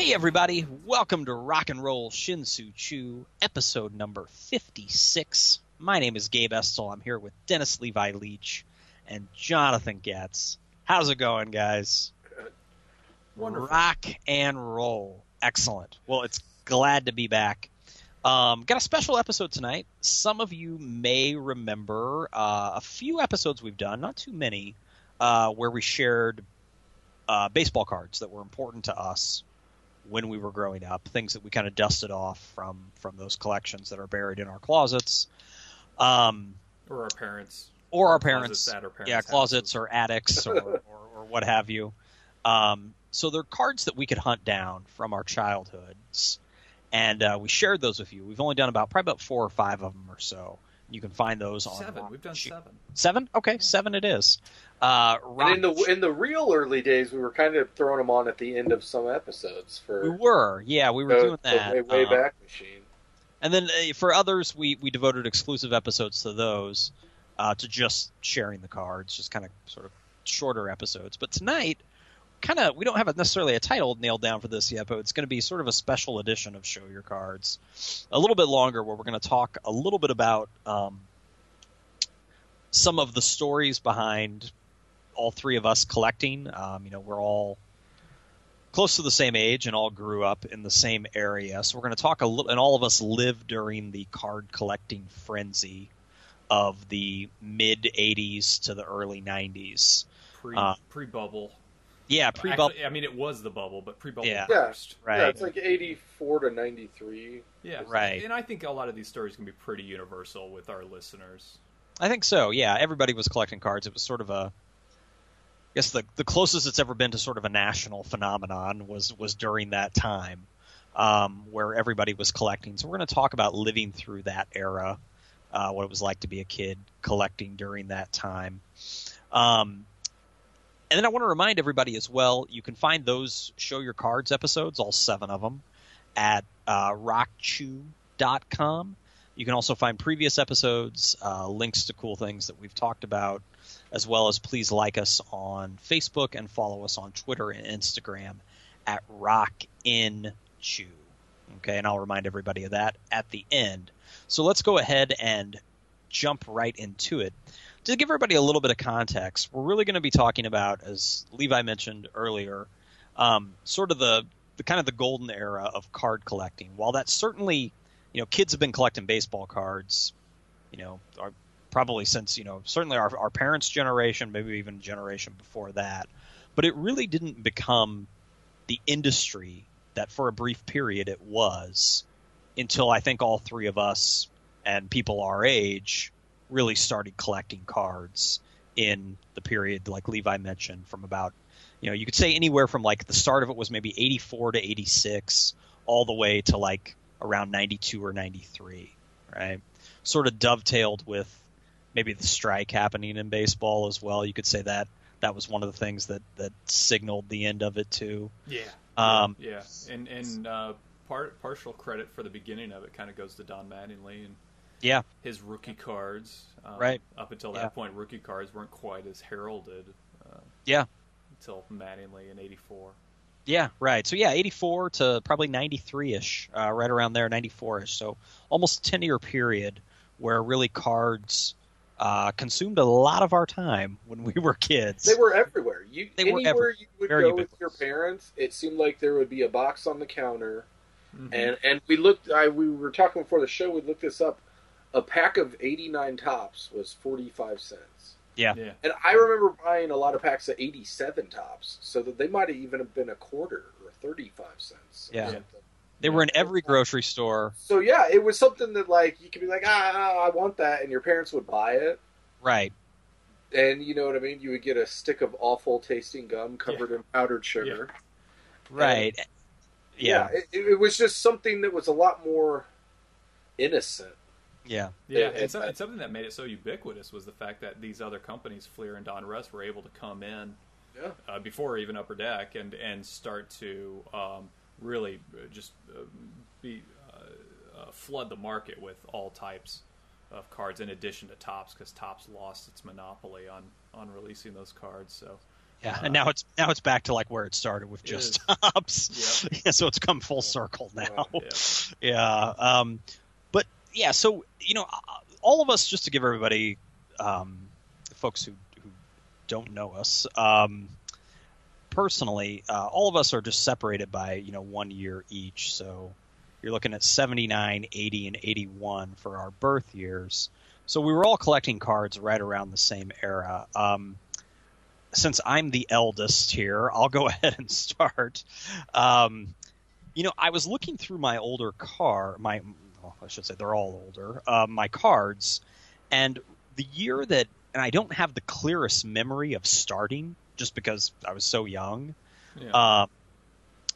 Hey everybody, welcome to Rock and Roll Shinsu Chu, episode number 56. My name is Gabe Estel. I'm here with Dennis Levi Leach and Jonathan Getz. How's it going, guys? Wonderful. Rock and roll. Excellent. Well, it's glad to be back. Um, got a special episode tonight. Some of you may remember uh, a few episodes we've done, not too many, uh, where we shared uh, baseball cards that were important to us when we were growing up, things that we kind of dusted off from from those collections that are buried in our closets, um, or our parents, or our closets parents, at our parents' yeah, closets or attics or, or, or what have you. Um, so they're cards that we could hunt down from our childhoods, and uh, we shared those with you. We've only done about probably about four or five of them or so. You can find those on seven. Rock We've done Shoot. seven. Seven? Okay, seven it is. Uh, Rock And in the in the real early days, we were kind of throwing them on at the end of some episodes for we were, yeah, we were the, doing the that. way, way Um, back machine. And then uh, for others, we, we devoted exclusive episodes to those, uh, to just sharing the cards, just kind of sort of shorter episodes. But tonight, kind of, we don't have a, necessarily a title nailed down for this yet, but it's going to be sort of a special edition of Show Your Cards, a little bit longer, where we're going to talk a little bit about um, some of the stories behind all three of us collecting. Um, you know, we're all close to the same age and all grew up in the same area. So we're going to talk a little, and all of us lived during the card collecting frenzy of the mid 80s to the early 90s. Pre Uh, pre bubble. Yeah, pre bubble. I mean, it was the bubble, but pre bubble Yeah. Yeah. Right. Yeah, it's like eighty four to ninety three. Yeah, Right. And I think a lot of these stories can be pretty universal with our listeners. I think so. Yeah, everybody was collecting cards. It was sort of a, I guess the the closest it's ever been to sort of a national phenomenon was was during that time, um, where everybody was collecting. So we're going to talk about living through that era, uh, what it was like to be a kid collecting during that time. Um, and then I want to remind everybody as well. You can find those show your cards episodes, all seven of them, at uh, rockchew.com. You can also find previous episodes, uh, links to cool things that we've talked about, as well as please like us on Facebook and follow us on Twitter and Instagram at RockInChew. Okay, and I'll remind everybody of that at the end. So let's go ahead and jump right into it. To give everybody a little bit of context, we're really going to be talking about, as Levi mentioned earlier, um, sort of the, the kind of the golden era of card collecting. While that's certainly you know, kids have been collecting baseball cards, you know, probably since, you know, certainly our, our parents' generation, maybe even a generation before that. But it really didn't become the industry that for a brief period it was until I think all three of us and people our age really started collecting cards in the period like Levi mentioned from about you know you could say anywhere from like the start of it was maybe 84 to 86 all the way to like around 92 or 93 right sort of dovetailed with maybe the strike happening in baseball as well you could say that that was one of the things that that signaled the end of it too Yeah. um yeah. And and uh, part partial credit for the beginning of it kind of goes to Don Mattingly and yeah his rookie cards. Um, Right. Up until Yeah. that point, rookie cards weren't quite as heralded. Uh, Yeah. Until Mattingly in '84. Yeah, right. So yeah, 84 to probably 93ish, uh, right around there, 94ish. So almost a 10 year period where really cards uh, consumed a lot of our time when we were kids. They were everywhere. You They were anywhere everywhere. you would Very go ubiquitous. with your parents, it seemed like there would be a box on the counter, Mhm. and and we looked. I we were talking before the show. We looked this up. A pack of eighty nine Topps was forty five cents. yeah. yeah. And I remember buying a lot of packs of 87 Topps, so that they might have even have been a quarter or 35 cents. or Yeah. something. They were in every grocery store. So yeah, it was something that like you could be like, ah, I want that, and your parents would buy it, Right. and you know what I mean. You would get a stick of awful tasting gum covered in powdered sugar. Right. Yeah. it, it was just something that was a lot more innocent. Yeah. Yeah, It- and, it- so, and something that made it so ubiquitous was the fact that these other companies, Fleer and Donruss, were able to come in Yeah. uh, before even Upper Deck and and start to um, really uh, just uh, be uh, uh, flood the market with all types of cards in addition to Topps because Topps lost its monopoly on on releasing those cards. So Yeah, Uh, and now it's now it's back to like where it started with just is. Topps. Yeah, so it's come full circle now. Wow. Yeah. yeah. Um, but yeah, so you know, uh, all of us, just to give everybody, um, folks who who don't know us, um, personally, uh, all of us are just separated by you know one year each. So you're looking at 79, 80, and 81 for our birth years. So we were all collecting cards right around the same era. Um, since I'm the eldest here, I'll go ahead and start. Um, you know, I was looking through my older car, my, well, I should say they're all older, uh, my cards, and the year that, and I don't have the clearest memory of starting just because I was so young. Yeah. Uh,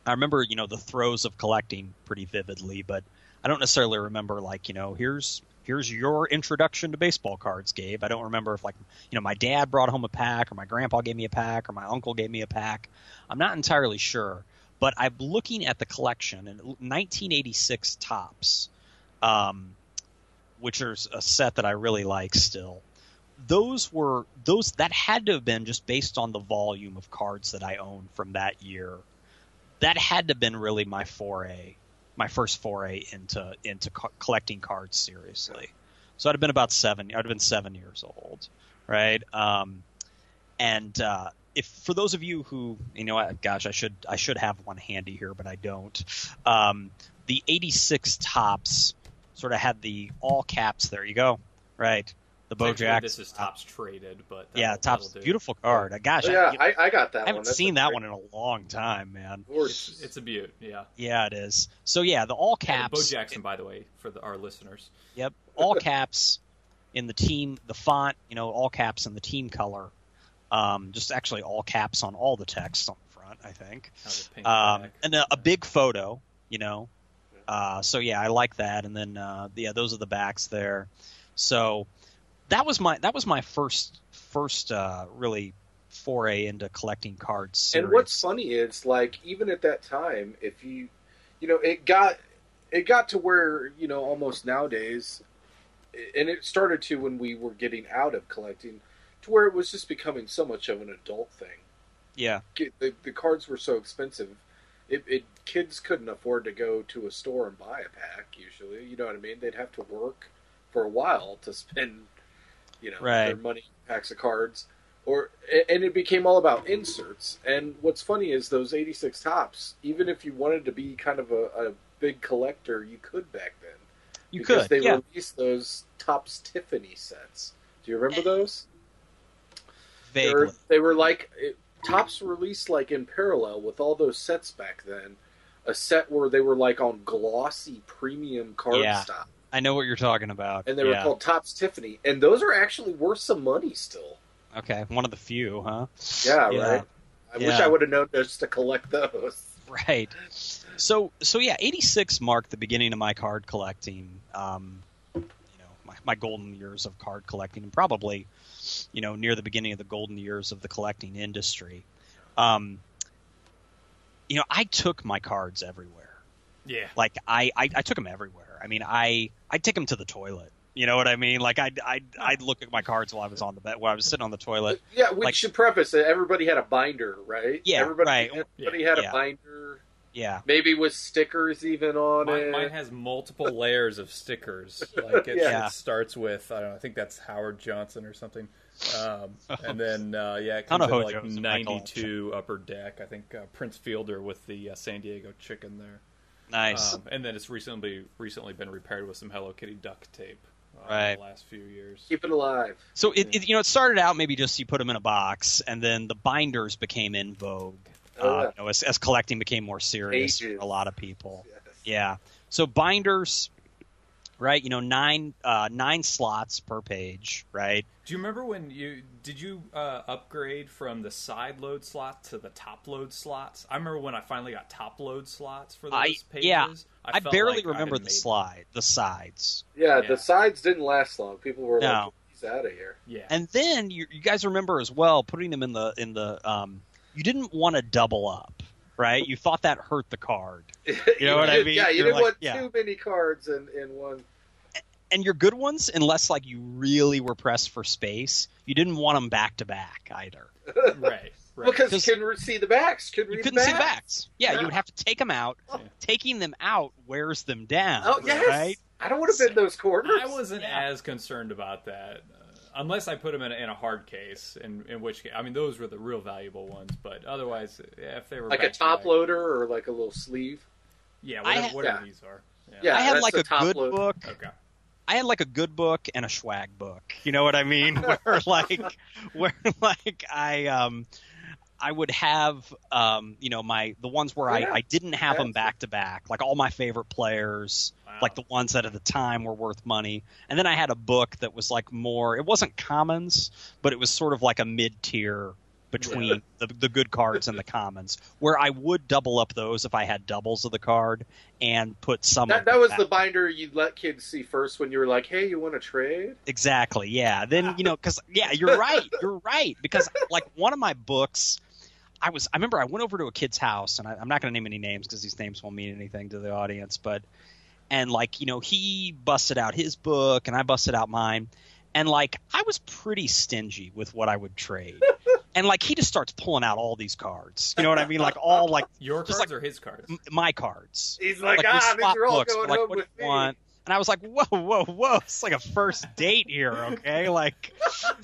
I remember, you know, the throes of collecting pretty vividly, but I don't necessarily remember like, you know, here's here's your introduction to baseball cards, Gabe. I don't remember if like, you know, my dad brought home a pack or my grandpa gave me a pack or my uncle gave me a pack. I'm not entirely sure, but I'm looking at the collection and 1986 Topps, um, which is a set that I really like still. Those were those that had to have been just based on the volume of cards that I owned from that year that had to have been really my foray, my first foray into into co- collecting cards seriously. So I'd have been about seven. I'd have been seven years old, right? Um, and uh, if for those of you who you know, gosh, I should I should have one handy here, but I don't. Um, the '86 Topps sort of had the all caps. There you go, right? The Technically, Bojack. This is Topps traded, but yeah, Topps. do. Beautiful card. Gosh, Oh, yeah, I, I, I got that I haven't That's seen that great one in a long time, man. gorgeous. It's, it's a beaut. Yeah. Yeah, it is. So yeah, the all Yeah, Bo caps. Jackson, by the way, for the, our listeners. Yep, all caps in the team, the font, you know, all caps in the team color. Um, just actually all caps on all the text on the front, I think. How they paint Um, and a, a big photo, you know. Uh, so yeah, I like that. And then uh, yeah, those are the backs there. So that was my that was my first first uh, really foray into collecting cards. And what's funny is like even at that time, if you, you know, it got it got to where you know almost nowadays, and it started to when we were getting out of collecting, to where it was just becoming so much of an adult thing. yeah, The, the cards were so expensive, it, it kids couldn't afford to go to a store and buy a pack. Usually, you know what I mean. They'd have to work for a while to spend, you know, Right. their money packs of cards or and it became all about inserts. And what's funny is those 86 Topps, even if you wanted to be kind of a, a big collector, you could back then. you because could. they yeah, released those Topps Tiffany sets. Do you remember those? They were, they were like it, Topps released like in parallel with all those sets back then. A set where they were like on glossy premium card Yeah. stock, I know what you're talking about. and they were called Topps Tiffany, and those are actually worth some money still. Okay, one of the few, huh? Yeah, Yeah. right. I wish I would have known just to collect those. Right. So so yeah, eighty six marked the beginning of my card collecting. Um, my, my golden years of card collecting, and probably, you know, near the beginning of the golden years of the collecting industry. Um, you know, I took my cards everywhere. yeah. Like I, I, I took them everywhere. I mean, I, I take them to the toilet. You know what I mean? Like I, I, I'd look at my cards while I was on the bed, while I was sitting on the toilet. Yeah, we Like- should preface that everybody had a binder, right? Yeah, everybody, right. Everybody had Yeah. a binder, Yeah, maybe with stickers even on Mine, it. mine has multiple layers of stickers. Like it, Yeah. it starts with I don't know, I think that's Howard Johnson or something, um, and then uh, yeah, it comes in Navajo like Joe's in my ninety-two upper deck. I think uh, Prince Fielder with the uh, San Diego chicken there, nice. um, and then it's recently recently been repaired with some Hello Kitty duct tape. Uh, Right. The last few years. Keep it alive. So it, it you know it started out maybe just you put them in a box, and then the binders became in vogue. Oh, uh, yeah. you know, as, as collecting became more serious Pages. for a lot of people. Yes. Yeah. So binders, right? You know, nine uh, nine slots per page, right? Do you remember when you did you uh, upgrade from the side load slot to the top load slots? I remember when I finally got top load slots for those I- pages. yeah. I, felt barely like remember have the made- slide, the sides, Yeah, Yeah. the sides didn't last long. People were No. like, "He's out of here." Yeah, and then you, you guys remember as well putting them in the in the um. You didn't want to double up, right? You thought that hurt the card. You know what I mean? Yeah, you You're didn't like- want yeah. too many cards in, in one. and your good ones, unless like you really were pressed for space, you didn't want them back to back either. right. Right. Because you couldn't re- see the backs. Couldn't You read couldn't the see backs. backs. Yeah, Yeah. you would have to take them out. Oh. Taking them out wears them down. Oh yes. Right? I don't want to bend those corners. I wasn't Yeah. as concerned about that, unless I put them in a, in a hard case. In, in which case, I mean, those were the real valuable ones. But otherwise, yeah, if they were like a back to top back- loader or like a little sleeve. yeah, whatever, had- whatever Yeah. these are. Yeah. Yeah, I had like a top good load. book. Okay. I had like a good book and a swag book. You know what I mean? Where like where like I um I would have um you know my the ones where Yeah. I, I didn't have them back to back, like all my favorite players, Wow. like the ones that at the time were worth money. And then I had a book that was like more it wasn't commons, but it was sort of like a mid tier between the, the good cards and the commons, where I would double up those if I had doubles of the card and put some. That that was back. the binder you let kids see first when you were like, "Hey, you want to trade?" Exactly. Yeah. Then you know, because yeah, you're right. You're right. Because like one of my books, I was. I remember I went over to a kid's house, and I, I'm not going to name any names because these names won't mean anything to the audience. But and like you know, he busted out his book, and I busted out mine, and like I was pretty stingy with what I would trade. And like he just starts pulling out all these cards, you know what I mean? Like all like Your Just cards or his cards? m- my cards He's like, like, we "Ah, these are all books. going like, home what with you me." want? And I was like, whoa, whoa, whoa! It's like a first date here, okay? Like,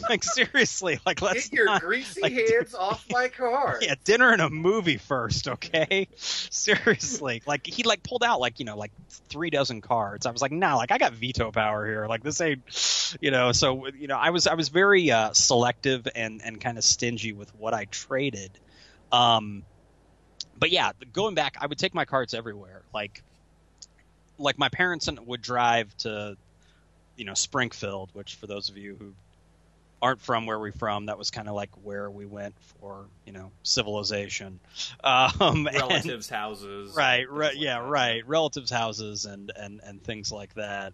like seriously, like let's Get your not, greasy like, hands off my card. yeah, dinner and a movie first, okay? Seriously, like he like pulled out like you know like three dozen cards. I was like, nah, like I got veto power here. Like this ain't, you know. So you know, I was I was very uh, selective and and kind of stingy with what I traded. Um, but yeah, going back, I would take my cards everywhere. Like, like my parents and- would drive to, you know, Springfield, which for those of you who aren't from where we're from, that was kind of like where we went for, you know, civilization. Um, and- Relatives' houses. right, and right, like yeah, that. right. Relatives' houses and and and things like that.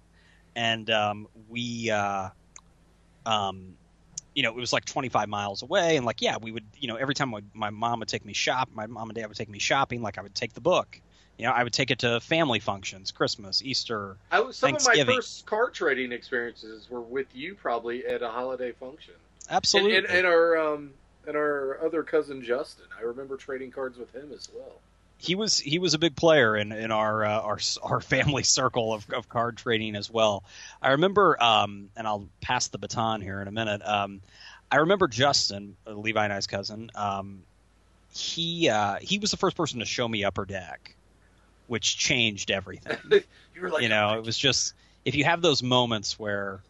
And um, we, uh, um, you know, it was like 25 miles away, and like, yeah, we would, you know, every time my, my mom would take me shop, my mom and dad would take me shopping. Like, I would take the book. You know, I would take it to family functions, Christmas, Easter. I was, some of my Thanksgiving. first card trading experiences were with you, probably at a holiday function. Absolutely. And, and, and our um, and our other cousin Justin. I remember trading cards with him as well. he was he was a big player in in our uh, our our family circle of, of card trading as well. I remember, um, and I'll pass the baton here in a minute. Um, I remember Justin, uh, Levi and I's cousin. Um, he uh, he was the first person to show me Upper Deck, which changed everything. you were like, you know, oh it was just if you have those moments where,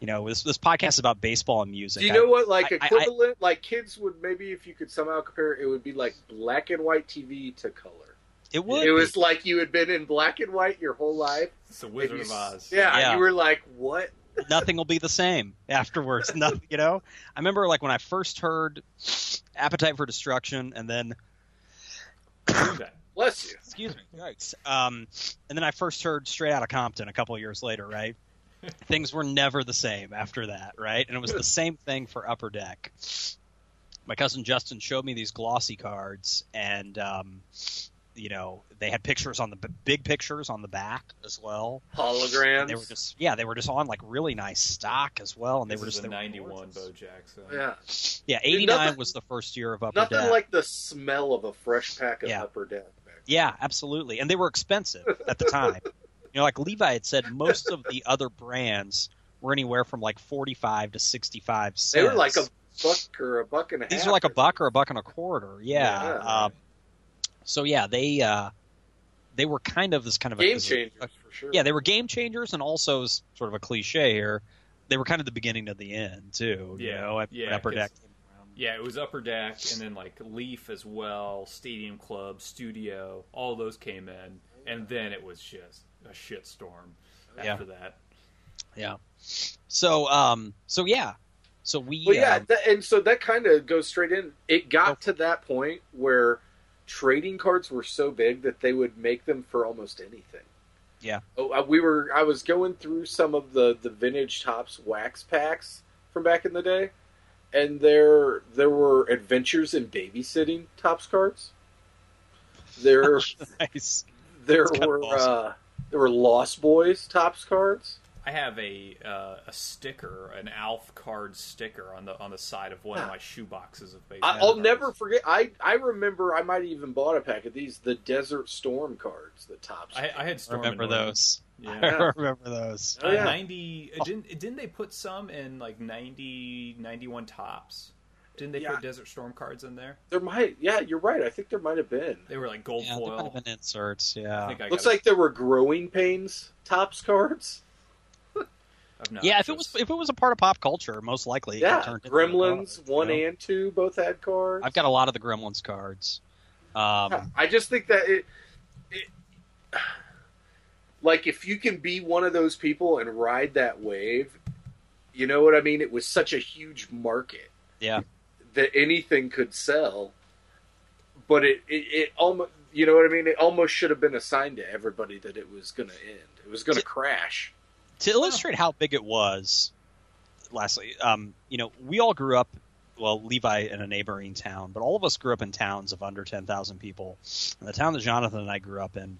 you know, this this podcast is about baseball and music. Do you I- know what like I- I- equivalent? like kids would maybe if you could somehow compare, it would be like black and white TV to color. it would it was like you had been in black and white your whole life. It's the Wizard you of Oz. Yeah, Yeah. you were like, what? nothing will be the same afterwards. Nothing, you know. I remember like when I first heard "Appetite for Destruction" and then Do that. Bless you. excuse me, yikes. Um, and then I first heard "Straight Outta Compton" a couple of years later. Right, things were never the same after that. Right, and it was the same thing for Upper Deck. My cousin Justin showed me these glossy cards, and um, you know they had pictures on the b- big pictures on the back as well. Holograms. They were just yeah, they were just on like really nice stock as well, and they were is just a they were 91. Bo Jackson. yeah. Yeah, eighty nine was the first year of Upper Nothing Deck. Nothing like the smell of a fresh pack of Yeah. upper deck. Back yeah, absolutely, and they were expensive at the time. you know, like Levi had said, most of the other brands were anywhere from like forty five to sixty five cents. They were like a buck or a buck and a half. these are like a buck or a buck and a quarter. Yeah. Yeah. Um, so yeah, they uh, they were kind of this kind of a, game this- changers a- for sure. yeah, they were game changers, and also sort of a cliche here. They were kind of the beginning of the end too. You Yeah, know, when yeah, Upper 'cause- Deck came around. Yeah, it was Upper Deck, and then like Leaf as well, Stadium Club, Studio, all those came in, and then it was just a shit storm Yeah. after that. Yeah. So um, so yeah, so we Well, yeah, um, that, and so that kind of goes straight in. It got to that point where trading cards were so big that they would make them for almost anything. Yeah. Oh, uh, we were. I was going through some of the the vintage Topps wax packs from back in the day, and there there were adventures in babysitting Topps cards. There nice. there were awesome. uh, there were Lost Boys Topps cards. I have a uh, a sticker, an Alf card sticker on the on the side of one of my shoe boxes of baseball. I, I'll cards. never forget. I I remember I might have even bought a pack of these, the Desert Storm cards, the Topps. I, I had I remember and Norman. those. Yeah. I remember those. Oh, Uh, yeah. 90 uh, didn't didn't they put some in like 90 91 Topps didn't they Yeah. put desert storm cards in there there might, yeah, you're right. I think there might have been. they were like gold Yeah, there might foil have been inserts. I Yeah. think I Looks got like there were Growing Pains Topps cards. Yeah, if it was if it was a part of pop culture, most likely. it got Yeah, into Gremlins product, one you know? and two both had cards. I've got a lot of the Gremlins cards. Um, I just think that it, it, like if you can be one of those people and ride that wave, you know what I mean. It was such a huge market yeah, that anything could sell, but it it, it almost you know what I mean. It almost should have been assigned to everybody that it was going to end. It was going to crash. to illustrate how big it was. Lastly, um, you know, we all grew up. Well, Levi in a neighboring town, but all of us grew up in towns of under ten thousand people. And the town that Jonathan and I grew up in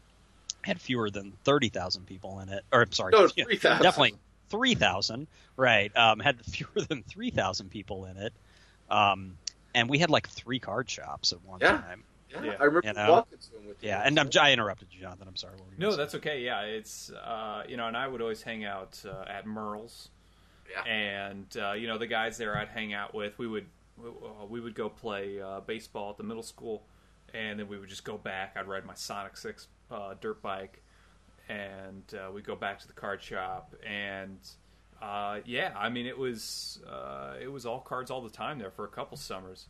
had fewer than thirty thousand people in it. Or I'm sorry, No, yeah, three thousand. definitely three thousand. Right, um, had fewer than three thousand people in it. Um, and we had like three card shops at one Yeah. time. Yeah, Yeah. I remember You know? walking to them with you. Yeah, and I'm, I interrupted you, Jonathan. I'm sorry. What were you no that's say? okay yeah it's uh, you know and i would always hang out uh, at merle's Yeah. and uh, you know the guys there i'd hang out with we would we, uh, we would go play uh, baseball at the middle school and then we would just go back i'd ride my sonic 6 uh, dirt bike and uh, we'd go back to the card shop and uh, yeah i mean it was uh, it was all cards all the time there for a couple summers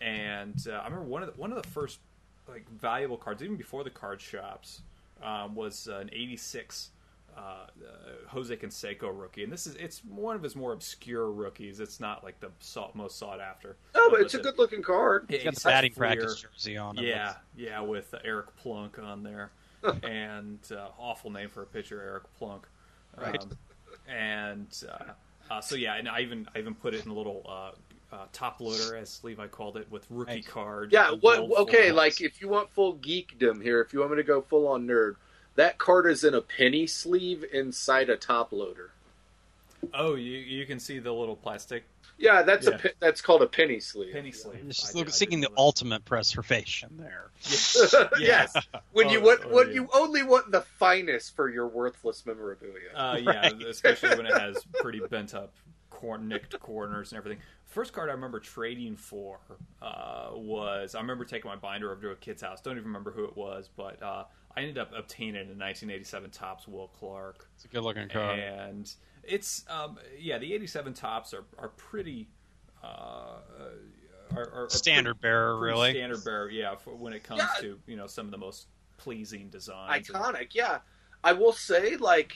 and uh, i remember one of the, one of the first like valuable cards even before the card shops um, was an 86 uh, uh, Jose Canseco rookie, and this is it's one of his more obscure rookies. It's not like the sought, most sought after. No, but Uh, it's a good looking card. He's got the batting practice jersey on. Yeah, yeah, with uh, Eric Plunk on there, and uh, awful name for a pitcher, Eric Plunk. Right. Um, and uh, uh, so yeah, and I even I even put it in a little uh, uh, top loader, as Levi called it, with rookie Right. cards. Yeah, what? Okay, foils. like if you want full geekdom here, if you want me to go full on nerd, that card is in a penny sleeve inside a top loader. oh, you you can see the little plastic Yeah, that's Yeah. a that's called a penny sleeve. penny sleeve. I'm just I did- I seeking the didn't know ultimate preservation there. that. Yeah. yes, when you Oh, want oh, when yeah. you only want the finest for your worthless memorabilia. Uh, yeah, Right. especially when it has pretty bent up, cor- nicked corners and everything. First card I remember trading for uh, was I remember taking my binder over to a kid's house. Don't even remember who it was, but uh, I ended up obtaining a 1987 Topps Will Clark, It's a good looking card. and it's um, yeah, the 87 Topps are are pretty. Uh, are, are, are Standard pretty- bearer, pretty really. standard bearer, yeah. For when it comes Yeah. to you know some of the most pleasing designs, and- Iconic, yeah. I will say, like,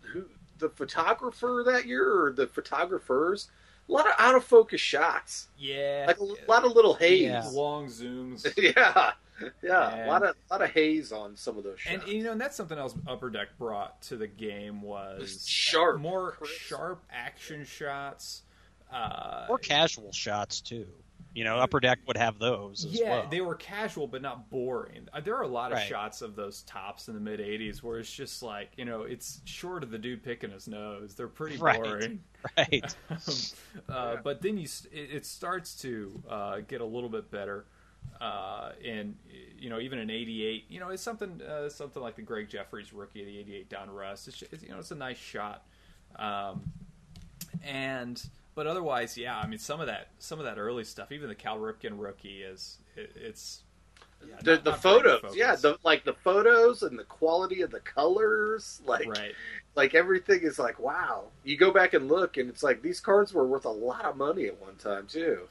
who the photographer that year or the photographers, a lot of out of focus shots, yeah, like a lot of little haze. Yeah. long zooms. yeah, yeah, And- a lot of lot of haze on some of those shots. And you know, and that's something else Upper Deck brought to the game was Sharp, more crisp. sharp action shots. Uh, Or casual shots too. You know, Upper Deck would have those. As yeah, well. they were casual but not boring. Uh, There are a lot of Right. shots of those Topps in the mid '80s where it's just like you know, it's short of the dude picking his nose. They're pretty Right. boring. right. uh, Yeah. But then you, it, it starts to uh, get a little bit better. Uh, and you know, even in '88, you know, it's something uh, something like the Gregg Jefferies rookie of the '88 Donruss. It's, it's you know, it's a nice shot. Um, and but otherwise, yeah, I mean, some of that some of that early stuff, even the Cal Ripken rookie, is it, it's yeah, the not- the not photos, yeah, the like the photos and the quality of the colors, like right. like everything is like wow. You go back and look, and it's like these cards were worth a lot of money at one time too.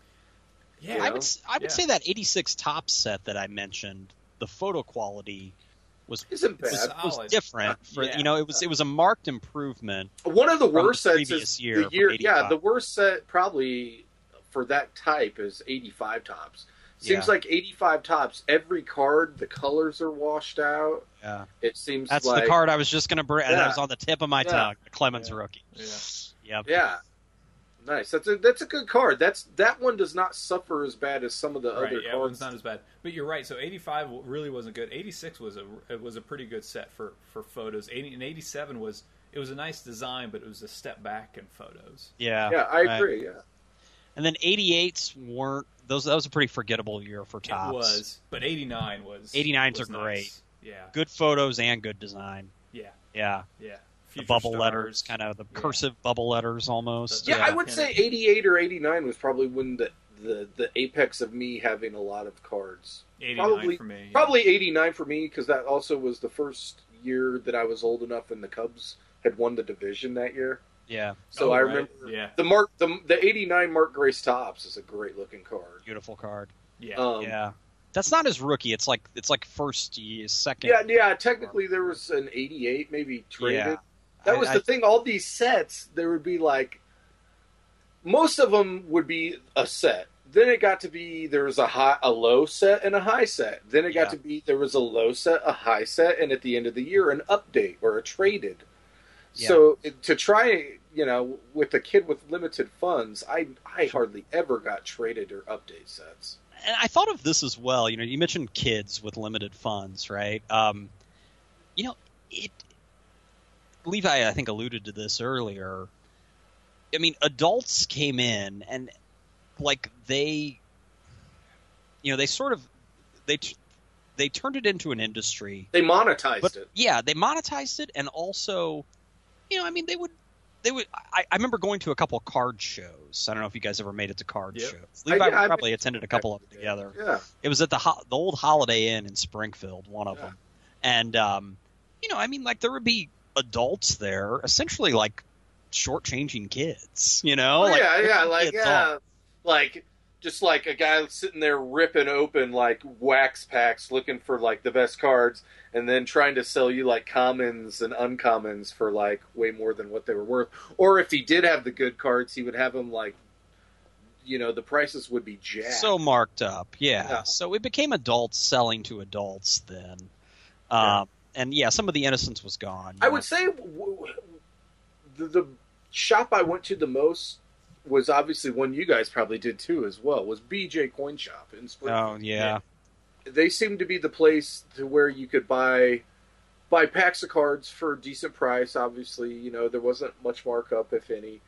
Yeah, you I would s- I would Yeah. say that 86 top set that I mentioned, the photo quality was Isn't bad. a- was different. Uh, for Yeah. you know, it was it was a marked improvement. One of the worst the sets previous is year, the year. Yeah, the worst set probably for that type is 85 Topps. Seems Yeah. like 85 Topps. Every card, the colors are washed out. Yeah, It seems that's like the card I was just going to bring. Yeah. That was on the tip of my Yeah. tongue. Clemens Yeah. rookie. Yeah. Yep. Yeah, nice. That's a that's a good card. That's that one does not suffer as bad as some of the Right, other yeah, cards. one's not as bad. But you're right. So 85 really wasn't good. 86 was a it was a pretty good set for for photos. 80 and 87 was it was a nice design, but it was a step back in photos. Yeah, Yeah, I right. agree. Yeah. And then 88s weren't those. That was a pretty forgettable year for Topps. It was, but '89 was 89s was are great. Yeah, Good photos and good design. yeah, Yeah, yeah. The Future bubble stars. letters, kind of the Yeah. cursive bubble letters almost. Yeah, Yeah. I would say 88 or 89 was probably when the, the, the apex of me having a lot of cards. 89 Probably- for me. yeah. Probably 89 for me because that also was the first year that I was old enough and the Cubs had won the division that year. yeah, So Oh, I right. remember Yeah, the Mark the, the 89 Mark Grace Topps is a great looking card. beautiful card. yeah. Um, yeah, that's not his rookie. It's like it's like first year, second. Yeah, yeah. Technically, there was an 88 maybe traded. Yeah. That was I- the thing. All these sets, there would be like, most of them would be a set. Then it got to be there was a high, a low set, and a high set. Then it got Yeah. to be there was a low set, a high set, and at the end of the year, an update or a traded. Yeah. So to try, you know, with a kid with limited funds, I I hardly ever got traded or update sets. and I thought of this as well. You know, you mentioned kids with limited funds, right? Um, you know, it. Levi, I think, alluded to this earlier. I mean, adults came in and, like, they, you know, they sort of, they, they turned it into an industry. They monetized But it. yeah, they monetized it, and also, you know, I mean, they would. They would. I, I remember going to a couple of card shows. I don't know if you guys ever made it to card Yep. shows. Levi yeah, I've probably attended a couple of them together. Yeah. It was at the ho- the old Holiday Inn in Springfield, one of Yeah. them, and um, you know, I mean, like there would be adults there, essentially like shortchanging kids. You know, Oh, like, yeah, yeah, like yeah, off. like just like a guy sitting there ripping open like wax packs, looking for like the best cards, and then trying to sell you like commons and uncommons for like way more than what they were worth. Or if he did have the good cards, he would have them like, you know, the prices would be jacked. so marked up. Yeah. Yeah. So it became adults selling to adults then. Yeah. Um, And yeah, some of the innocence was gone. I know. would say w- w- the, the shop I went to the most was obviously one you guys probably did too as well was BJ Coin Shop in Springfield. Oh yeah. they seemed to be the place to where you could buy buy packs of cards for a decent price. Obviously, you know there wasn't much markup, if any,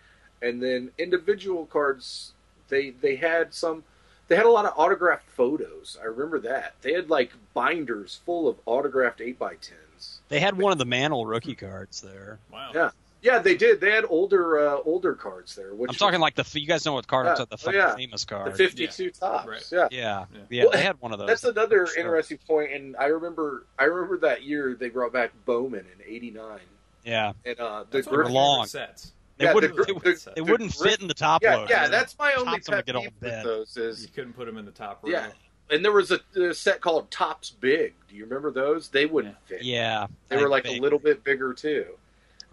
and then individual cards. They they had some. They had a lot of autographed photos. I remember that they had like binders full of autographed eight by tens. They had one of the Mantle rookie cards there. Wow. Yeah. Yeah, they did. They had older uh, older cards there. Which I'm talking like the you guys know what card I'm talking the Oh, fucking yeah. famous the card. 52 Topps. Right. Yeah. Yeah, Yeah. yeah, Well, they had one of those. That's another Sure. interesting point, and I remember I remember that year they brought back Bowman in '89, Yeah, and uh, the That's one Griffin. long. favorite sets. They Yeah, wouldn't. the- they, would- the they wouldn't Griff- fit in the top Yeah, load. yeah, that's my only Tops them pet would get all peeve with bent. those You couldn't put them in the top row. yeah, and there was a, a set called Topps Big. Do you remember those? They wouldn't fit. Yeah, They were like a little bit bigger too,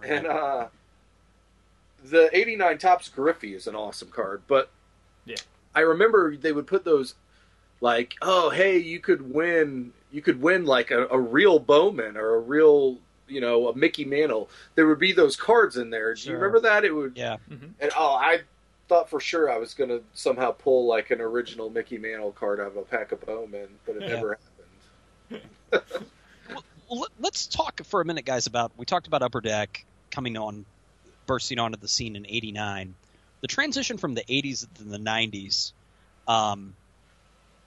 and uh, the '89 Topps Griffey is an awesome card, but Yeah. I remember they would put those like, oh hey, you could win, you could win like a, a real Bowman or a real, you know, a Mickey Mantle. There would be those cards in there. Do Sure. you remember that? It would, yeah. and oh, I thought for sure I was going to somehow pull like an original Mickey Mantle card out of a pack of Bowman, but it Yeah. never happened. Well, let- let's talk for a minute, guys. About we talked about Upper Deck coming on, bursting onto the scene in '89. The transition from the '80s to the '90s, um,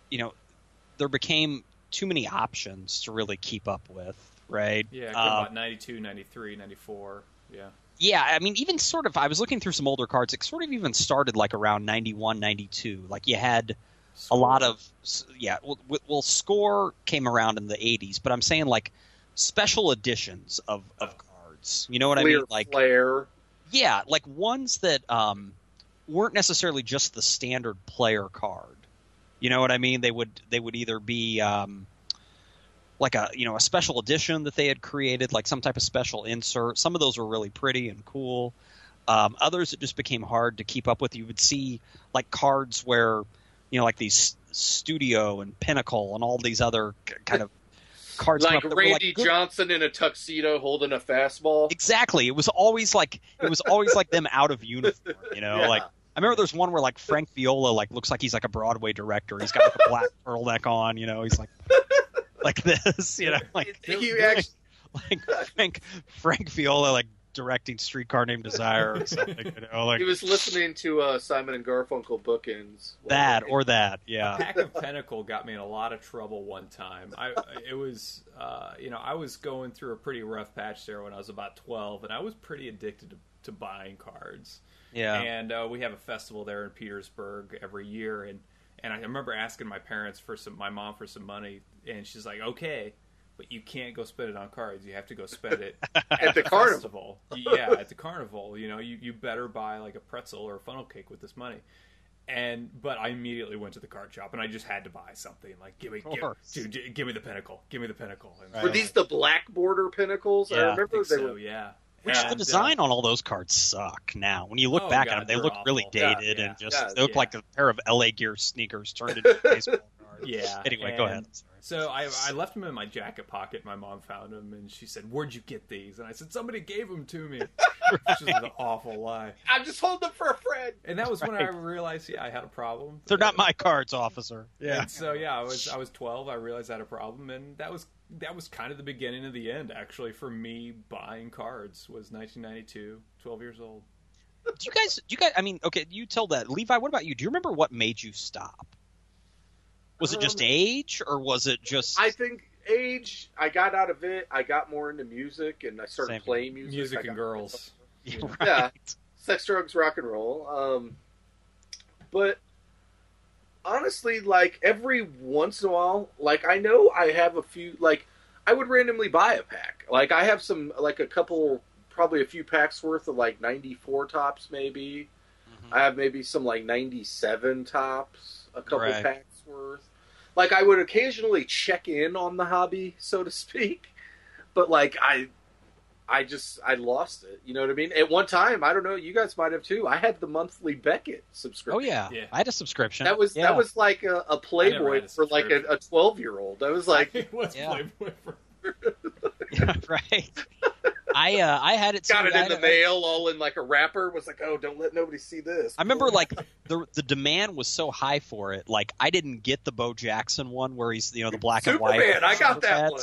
you know, there became too many options to really keep up with, right? Yeah, Um, about 92, 93, 94. Yeah. Yeah, I mean, even sort of, I was looking through some older cards. It sort of even started like around 91, 92. Like you had a lot of, yeah, well, well, Score came around in the 80s, but I'm saying like special editions of, of cards. You know what I mean? Like, flare. yeah, like ones that um, weren't necessarily just the standard player card. You know what I mean? They would they would either be um, like a you know a special edition that they had created, like some type of special insert. Some of those were really pretty and cool. Um, others it just became hard to keep up with. You would see like cards where you know like these Studio and Pinnacle and all these other kind of cards Like that like, Randy Johnson in a tuxedo holding a fastball. Exactly. It was always like it was always like them out of uniform. You know, Yeah. like I remember there's one where like Frank Viola like looks like he's like a Broadway director. He's got like a black turtleneck on. You know, he's like like this. You know, like you actually, like Frank Frank Viola like directing Streetcar Named Desire or something. You know, like He was listening to uh, Simon and Garfunkel bookends. that or that. A Yeah. pack of Pinnacle got me in a lot of trouble one time. I it was uh, you know I was going through a pretty rough patch there when I was about twelve, and I was pretty addicted to, to buying cards. Yeah. And uh, we have a festival there in Petersburg every year, and and I remember asking my parents for some, my mom for some money, and she's like, okay. But you can't go spend it on cards. You have to go spend it at, the carnival. Yeah, at the carnival. You know, you, you better buy like a pretzel or a funnel cake with this money and but I immediately went to the card shop and I just had to buy something like give me give, dude, give me the pinnacle give me the pinnacle and Right. Were these the black border pinnacles? I Yeah, I remember think they so were. yeah Which And, the uh, design on all those cards suck now. When you look Oh, back God, at them, they look really awful. Yeah, dated yeah. and just Yeah, they look yeah. like a pair of LA Gear sneakers turned into baseball card. yeah Anyway, go and ahead. Sorry. so I, I left them in my jacket pocket my mom found them and she said where'd you get these and I said somebody gave them to me which is an awful lie I'm just hold them for a friend. and that was when I realized yeah I had a problem They're not my cards, officer. Yeah. And so yeah, I was I was 12. I realized I had a problem, and that was that was kind of the beginning of the end. Actually, for me buying cards was 1992. 12 years old. Do you guys? Do you guys? I mean, okay, you tell that. Levi, what about you? Do you remember what made you stop? Was it just Um, age, or was it just? I think age. I got out of it. I got more into music, and I started Same. playing music. Music and girls. Yeah, right. Yeah. sex, drugs, rock and roll. Um, but honestly, like every once in a while, like I know I have a few. Like I would randomly buy a pack. Like I have some, like a couple, probably a few packs worth of like ninety four Topps, maybe. Mhm. I have maybe some like 97 Topps, a couple Right. packs worth. Like I would occasionally check in on the hobby, so to speak, but like I I just I lost it. You know what I mean? At one time, I don't know, you guys might have too. I had the monthly Beckett subscription. Oh yeah. Yeah. I had a subscription. That was yeah. that was like a, a Playboy a for like a, 12 year old. I was like, it was Yeah. Playboy for Yeah, right. I uh, I had it. got too. it in the it- mail, all in like a wrapper. Was like, oh, don't let nobody see this. I remember like the the demand was so high for it. Like I didn't get the Bo Jackson one where he's you know the black and white. Superman, I got that Superbats. one.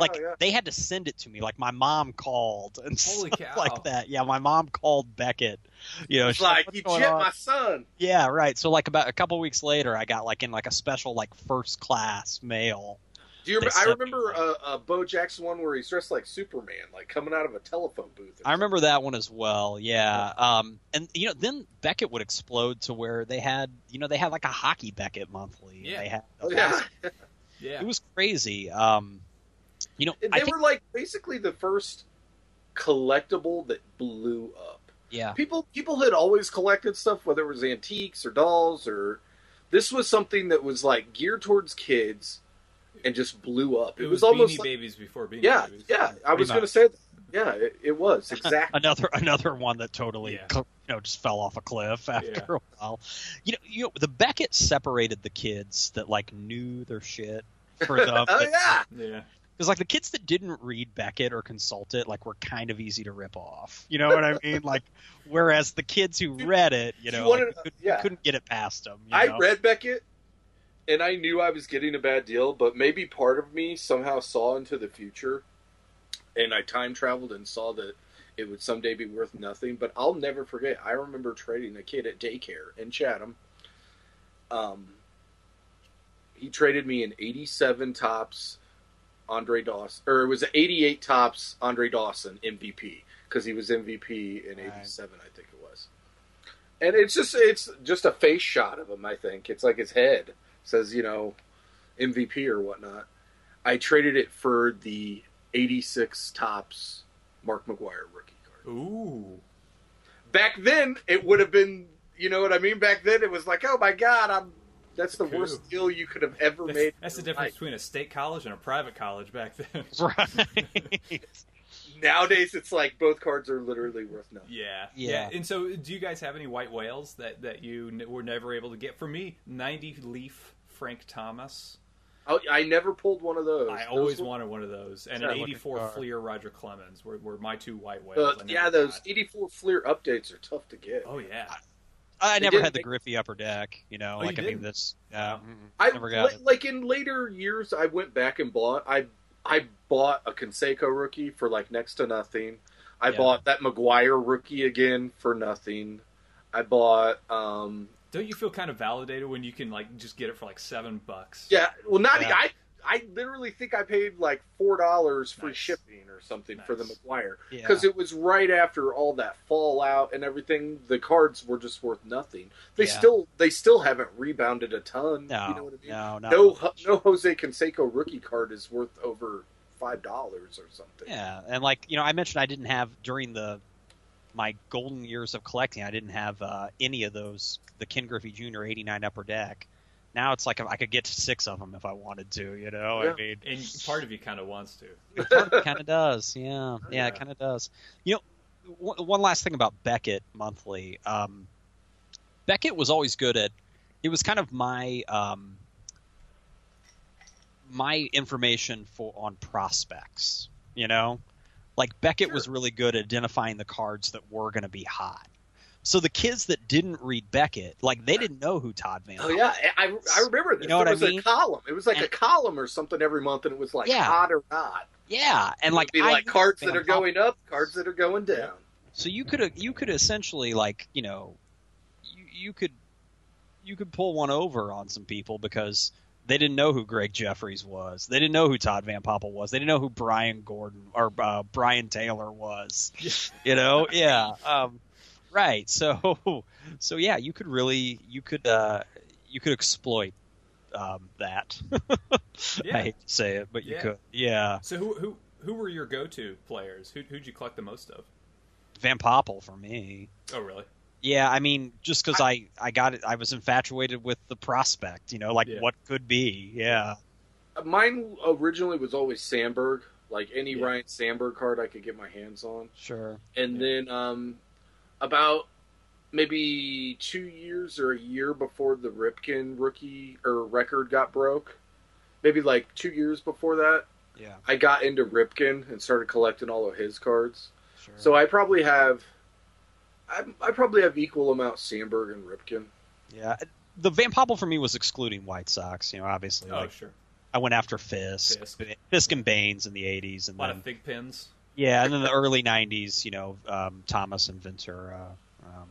Like Oh, yeah. they had to send it to me. Like my mom called and Holy stuff cow. like that. Yeah, my mom called Beckett. You know, she's like "What's you going jet on?" my son. Yeah, right. So like about a couple weeks later, I got like in like a special like first class mail. Do you? They Remember, I remember a, a Bo Jackson one where he's dressed like Superman, like coming out of a telephone booth. I remember that one as well. Yeah. Um, and you know, then Beckett would explode to where they had, you know, they had like a hockey Beckett monthly. Yeah. They had. Oh, yeah, yeah. It was crazy. Um, you know, And I they think, were like basically the first collectible that blew up. yeah, People people had always collected stuff, whether it was antiques or dolls or. This was something that was like geared towards kids, and just blew up. It, It, was, was, almost Beanie like, Babies before Beanie yeah, Babies. yeah. I was going to say that. Yeah, it, it was exactly. another another one that totally, Yeah. cl- you know, just fell off a cliff after Yeah. a while. You know, you know, the Beckett separated the kids that like knew their shit for the oh yeah, Yeah. because like the kids that didn't read Beckett or consult it like were kind of easy to rip off. You know what I mean? Like, whereas the kids who read it, you You know, wanted- like, you could, yeah. couldn't get it past them. You I know? read Beckett, and I knew I was getting a bad deal, but maybe part of me somehow saw into the future, and I time traveled and saw that it would someday be worth nothing. But I'll never forget. I remember trading a kid at daycare in Chatham. Um, he traded me an '87 Topps Andre Dawson, or it was an '88 Topps Andre Dawson MVP because he was MVP in Right. '87, I think it was. And it's just it's just a face shot of him. I think it's like his head says, you know, MVP or whatnot. I traded it for the '86 Topps Mark McGwire rookie card. Ooh. Back then, it would have been, you know what I mean. Back then, it was like, oh my god, I'm. That's the Cool. worst deal you could have ever That's, made. that's the difference life. between a state college and a private college back then. Right. Nowadays, it's like both cards are literally worth nothing. Yeah, Yeah. And so, do you guys have any white whales that that you n- were never able to get? For me, ninety leaf Frank Thomas. I, I never pulled one of those. I Those always were- wanted one of those, and an '84 Fleer Roger Clemens were, were my two white whales. Uh, yeah, those '84 Fleer updates are tough to get. Oh yeah, I They never had the make- Griffey upper deck. You know, Oh, you like I mean, didn't? this. Yeah, I never got li- it. like in later years. I went back and bought. I I bought a Canseco rookie for like next to nothing. I Yeah. bought that McGwire rookie again for nothing. I bought um Don't you feel kind of validated when you can like just get it for like seven bucks? yeah, well not Yeah. I I literally think I paid like four dollars for Nice. shipping or something for the Nice. McGwire Yeah. because it was right after all that fallout and everything. The cards were just worth nothing. They Yeah. still they still haven't rebounded a ton. no, you know what I mean? no, no, No, no Jose Canseco rookie card is worth over five dollars or something. Yeah, and like you know, I mentioned I didn't have during the my golden years of collecting. I didn't have uh, any of those. The Ken Griffey Jr. '89 Upper Deck. Now it's like I could get six of them if I wanted to. You know, Yeah. I mean, And part of you kind of wants to. it kind of does. Yeah, yeah, Yeah. it kind of does. You know, one, one last thing about Beckett Monthly. Um, Beckett was always good at. It was kind of my um, my information for on prospects. You know, like Beckett was really good at identifying the cards that were going to be hot. So the kids that didn't read Beckett, like they didn't know who Todd Van. Oh yeah, I, I remember this. You know what there I was mean? a column. It was like a column or something every month, and it was like Yeah. hot or not. Yeah, and like would be I like cards that are going up, cards that are going down. So you could you could essentially like you know you you could you could pull one over on some people because they didn't know who Gregg Jefferies was. They didn't know who Todd Van Poppel was. They didn't know who Brian Gordon or uh, Brien Taylor was. You know, yeah, um, right. So so yeah, you could really you could uh, you could exploit um, that. Yeah. I hate to say it, but you Yeah. could. Yeah, So who who who were your go-to players? Who who'd you collect the most of? Van Poppel for me. Oh, really? Yeah, I mean, just because I, I got it, I was infatuated with the prospect. You know, like Yeah. what could be. Yeah, Mine originally was always Sandberg, like any Yeah. Ryne Sandberg card I could get my hands on. sure. And then um, about maybe two years or a year before the Ripken rookie or record got broke, maybe like two years before that, Yeah, I got into Ripken and started collecting all of his cards. sure. So I probably have, I, I probably have equal amount Sandberg and Ripken. yeah, the Van Poppel for me was excluding White Sox. You know, obviously, Oh, like sure. I went after Fisk, Fisk. Fisk, and Baines in the '80s, and A lot then of thick pins. Yeah, and then the early '90s. You know, um, Thomas and Ventura. Um,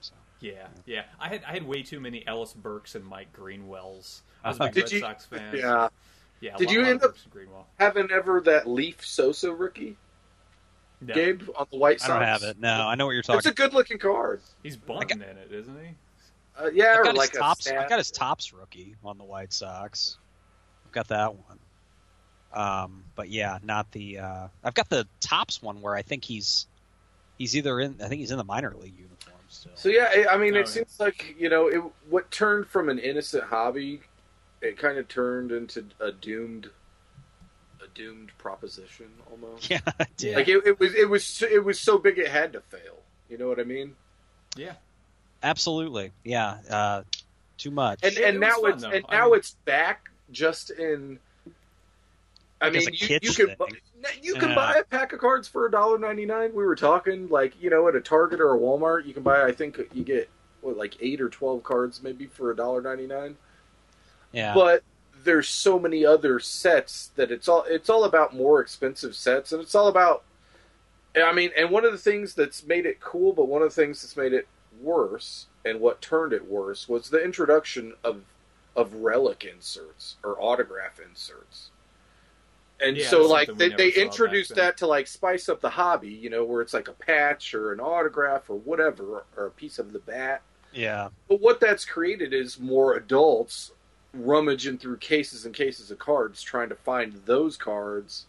so Yeah, yeah. I had I had way too many Ellis Burks and Mike Greenwells. I was a Uh-huh. big Did Red you- Sox fan. Yeah. yeah. a Did lot- you lot end up- Greenwell? Having ever that Leaf Sosa rookie, No, Gabe, on the White Sox. I don't have it. No, I know what you're talking. It's a good looking card. he's bunting in it, isn't he? Uh, yeah, I've or got like his Topps. stat. I got his Topps rookie on the White Sox. I've got that one. Um, but yeah, not the. Uh, I've got the Topps one where I think he's he's either in. I think he's in the minor league uniform still. So yeah, I- I mean, Oh, it yeah. seems like you know, it, what turned from an innocent hobby, it kind of turned into a doomed, a doomed proposition almost. yeah, I did. Like it, it was, it was, so- it was so big it had to fail. You know what I mean? Yeah. absolutely. Yeah, uh, too much. And and it now was fun, it's though. and I now mean- it's back just in. I mean, you, you can you can Yeah. buy a pack of cards for a dollar ninety nine. We were talking like you know at a Target or a Walmart, you can buy. I think you get what like eight or twelve cards maybe for a dollar ninety nine. yeah, But there's so many other sets that it's all it's all about more expensive sets, and it's all about. I mean, and one of the things that's made it cool, but one of the things that's made it worse, and what turned it worse, was the introduction of of relic inserts or autograph inserts. And Yeah, so, like, they, they never introduced that to like spice up the hobby, you know, where it's like a patch or an autograph or whatever, or a piece of the bat. yeah, But what that's created is more adults rummaging through cases and cases of cards trying to find those cards.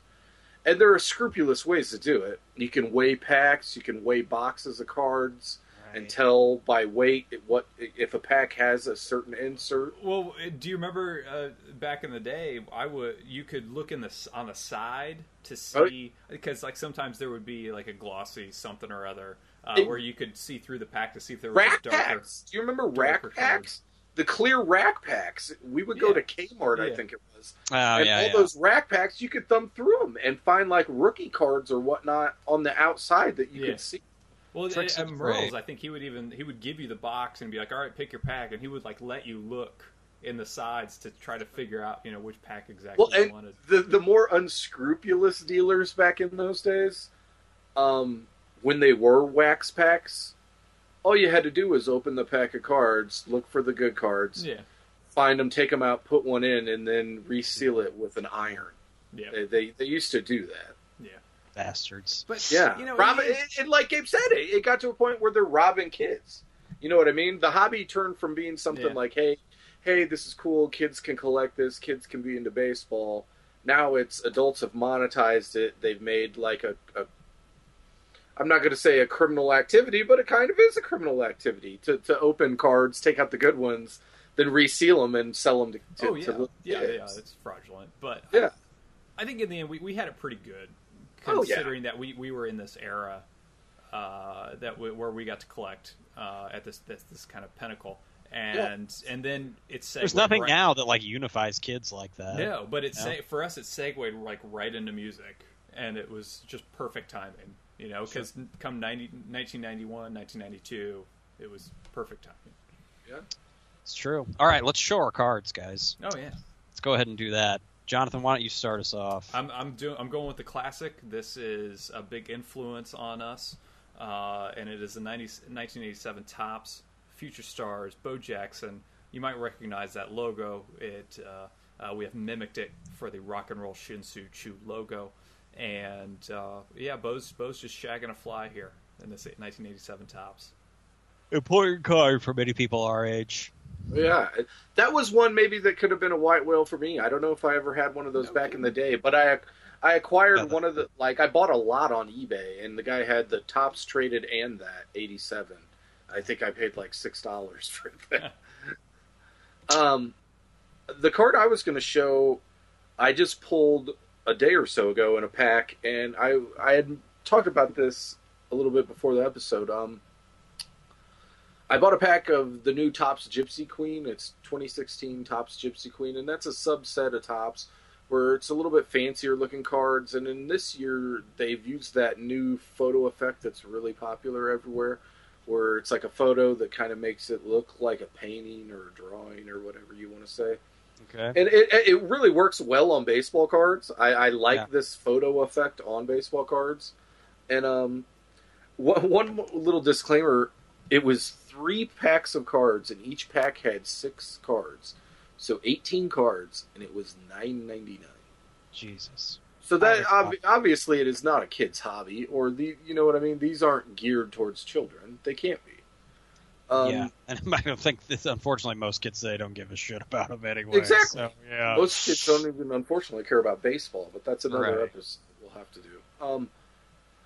And there are scrupulous ways to do it. You can weigh packs, you can weigh boxes of cards, and tell by weight what if a pack has a certain insert. Well, do you remember uh, back in the day? I would you could look in the on the side to Oh. see because like sometimes there would be like a glossy something or other uh, It- where you could see through the pack to see if there was a darker. packs. Do you remember rack packs? The clear rack packs. We would go Yeah. to Kmart, I think it was. Oh, and yeah, all yeah. those rack packs, you could thumb through them and find like rookie cards or whatnot on the outside that you Yeah. could see. Well, Tricks at Merle's. I think he would even he would give you the box and be like, "All right, pick your pack," and he would like let you look in the sides to try to figure out you know which pack exactly Well, you and wanted. the the more unscrupulous dealers back in those days, um, when they were wax packs, all you had to do was open the pack of cards, look for the good cards, Yeah. find them, take them out, put one in, and then reseal it with an iron. Yeah. They they, they used to do that. Yeah. Bastards. But Yeah, you know, robbing, it- and, and like Gabe said, it, it got to a point where they're robbing kids. You know what I mean? The hobby turned from being something Yeah. like, hey, hey, this is cool. Kids can collect this. Kids can be into baseball. Now it's adults have monetized it. They've made like a, a I'm not going to say a criminal activity, but it kind of is a criminal activity to, to open cards, take out the good ones, then reseal them and sell them to, to, oh yeah, to little yeah, yeah, kids. it's fraudulent. But Yeah. I think in the end we, we had it pretty good, Oh, yeah. considering that we, we were in this era uh, that we, where we got to collect uh, at this, this this kind of pinnacle, and and then it's There's nothing right- now that like unifies kids like that. No, but it No. se- for us it segued like right into music, and it was just perfect timing. You know, because come 90, 1991, 1992, it was perfect timing. Yeah, It's true. All right, let's show our cards, guys. Oh yeah. Let's go ahead and do that. Jonathan, why don't you start us off? I'm I'm doing I'm going with the classic. This is a big influence on us, uh, and it is the 90, 1987 Topps Future Stars Bo Jackson. You might recognize that logo. It uh, uh, we have mimicked it for the Rock and Roll Shinsu Chu logo, and uh, yeah, Bo's Bo's just shagging a fly here in this 1987 Topps. Important card for many people our age. Yeah, that was one maybe that could have been a white whale for me. I don't know if I ever had one of those No back in the day, but I I acquired one of the like I bought a lot on eBay, and the guy had the Topps traded and that eighty seven. I think I paid like six dollars for that. um, the card I was going to show, I just pulled a day or so ago in a pack, and I I had talked about this a little bit before the episode. Um, I bought a pack of the new Topps Gypsy Queen. It's 2016 Topps Gypsy Queen, and that's a subset of Topps where it's a little bit fancier looking cards. And in this year, they've used that new photo effect that's really popular everywhere, where it's like a photo that kind of makes it look like a painting or a drawing or whatever you want to say. Okay. And it, it really works well on baseball cards. I, I like Yeah. this photo effect on baseball cards. And um, one, one little disclaimer: it was three packs of cards, and each pack had six cards, so eighteen cards, and it was nine ninety nine. Jesus. So that ob- obviously it is not a kid's hobby, or the you know what I mean. These aren't geared towards children. They can't be. Um, yeah, and I don't think this, unfortunately most kids they don't give a shit about them anyway. Exactly. So, yeah. Most kids don't even, unfortunately, care about baseball, but that's another Right. episode we'll have to do. Um,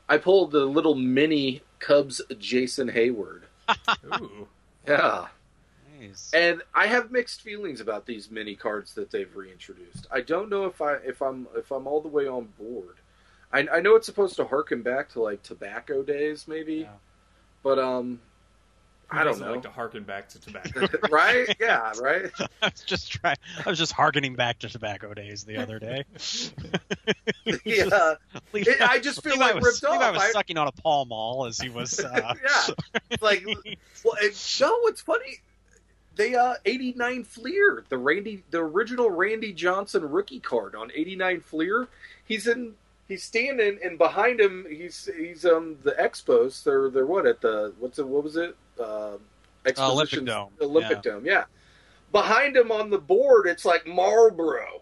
I pulled the little mini Cubs Jason Heyward. Ooh, Yeah. Nice. And I have mixed feelings about these mini cards that they've reintroduced. I don't know if I if I'm if I'm all the way on board. I, I know it's supposed to harken back to like tobacco days, maybe, Yeah. but um, Who I don't know. like to harken back to tobacco. right? Yeah, right. I was just trying. I was just harkening back to tobacco days the other day. yeah, Levi, It- I just feel Levi like was, ripped Levi off. was I- sucking on a Pall Mall as he was. Uh, yeah, like well, it, no, it's funny. They uh, eighty nine Fleer, the Randy, the original Randy Johnson rookie card on eighty nine Fleer. He's in. He's standing, and behind him, he's he's um the Expos. They're they're what at the what's it? What was it? uh, Olympic Dome. Olympic yeah. Dome, yeah. Behind him on the board, it's like Marlboro.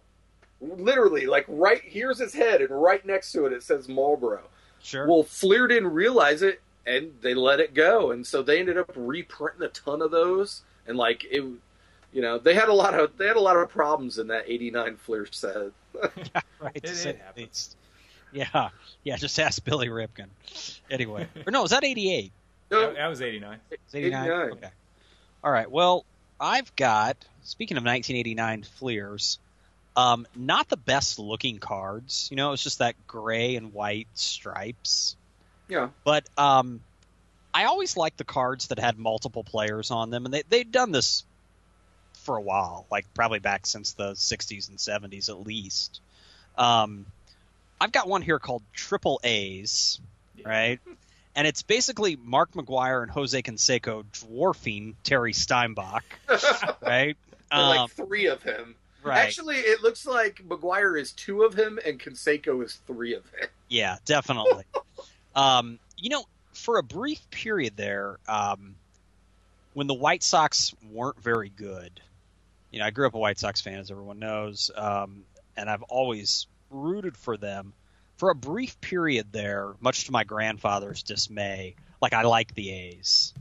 Literally, like right here's his head, and right next to it, it says Marlboro. Sure. Well, Fleer didn't realize it, and they let it go, and so they ended up reprinting a ton of those, and like it, you know, they had a lot of they had a lot of problems in that '89 Fleer set. yeah, right. It, it happens. Yeah, yeah. Just ask Billy Ripken. Anyway, or no, is that '88? That, was 89. 89. 89. Okay. All right. Well, I've got, speaking of 1989 Fleers, um, not the best looking cards. You know, it's just that gray and white stripes. Yeah. But um, I always liked the cards that had multiple players on them, and they, they'd done this for a while, like probably back since the 60s and 70s at least. Um, I've got one here called Triple A's, yeah. right? And it's basically Mark McGwire and Jose Canseco dwarfing Terry Steinbach, right? Um, like three of him. right. Actually, it looks like McGwire is two of him, and Canseco is three of him. Yeah, definitely. um, you know, for a brief period there, um, when the White Sox weren't very good, you know, I grew up a White Sox fan, as everyone knows, um, and I've always rooted for them. For a brief period there, much to my grandfather's dismay, like I like the A's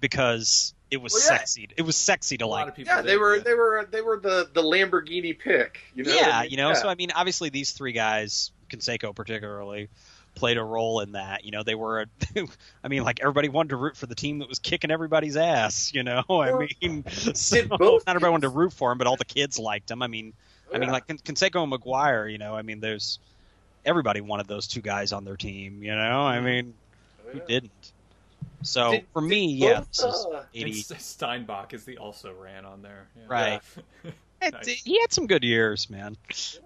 because it was Well, yeah. sexy. It was sexy to A lot like. of people. Yeah, they were yeah. they were they were the the Lamborghini pick. You know yeah, I mean? you know. Yeah. So I mean, obviously these three guys, Canseco particularly, played a role in that. You know, they were. A, I mean, like everybody wanted to root for the team that was kicking everybody's ass. You know, I mean, so, did not both everybody wanted to root for him, but all the kids liked him. I mean, I mean, like Con- Canseco and McGwire. You know, I mean, there's everybody wanted those two guys on their team. You know, I mean, who Yeah. didn't? So Did- for did me, yeah, both, this is uh, eighty. Steinbach is the also ran on there. Yeah. Right. Yeah. It- He had some good years, man.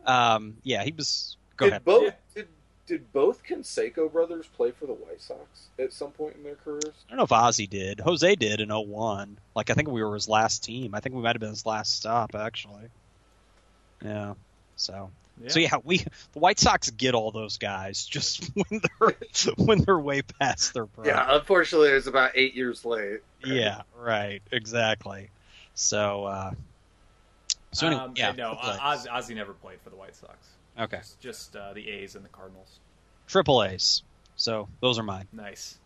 Um, yeah, he was. Go did ahead. both Yeah. did, did both Canseco brothers play for the White Sox at some point in their careers? I don't know if Ozzie did. Jose did in 01. Like I think we were his last team. I think we might have been his last stop actually. Yeah. So Yeah. so yeah, we the White Sox get all those guys just when they're when they're way past their prime. Yeah, unfortunately, it was about eight years late. Yeah, right. Exactly. So uh so anyway, um, yeah. no, Oz, Ozzie never played for the White Sox. Okay. Just, just uh, the A's and the Cardinals. Triple A's. So those are mine. Nice.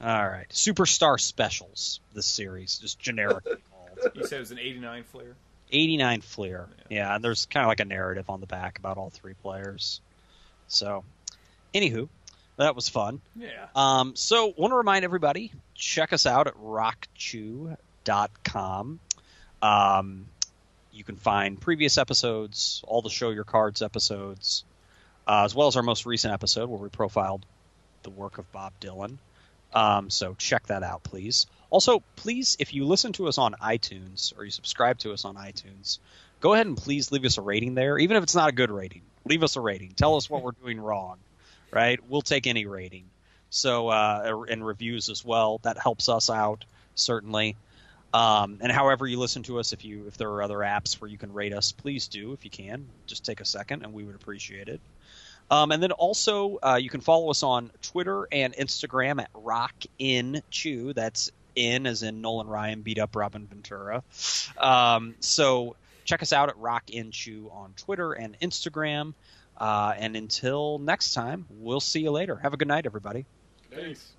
All right. Superstar specials this series, just generically called. You said it was an '89 Fleer. 89 Fleer. Yeah. Yeah, and there's kind of like a narrative on the back about all three players. So, anywho, that was fun. Yeah. Um, so, want to remind everybody check us out at rockchew.com. Um, you can find previous episodes, all the Show Your Cards episodes, uh, as well as our most recent episode where we profiled the work of Bob Dylan. Um, so check that out, please. Also, please, if you listen to us on iTunes or you subscribe to us on iTunes, go ahead and please leave us a rating there, even if it's not a good rating. Leave us a rating. Tell us what we're doing wrong, right? We'll take any rating. So, uh, and reviews as well. That helps us out certainly. Um, and however you listen to us, if you if there are other apps where you can rate us, please do if you can. Just take a second, and we would appreciate it. Um, and then also, uh, you can follow us on Twitter and Instagram at RockInChew. That's in as in Nolan Ryan beat up Robin Ventura. Um, so check us out at RockInChew on Twitter and Instagram. Uh, and until next time, we'll see you later. Have a good night, everybody. Thanks.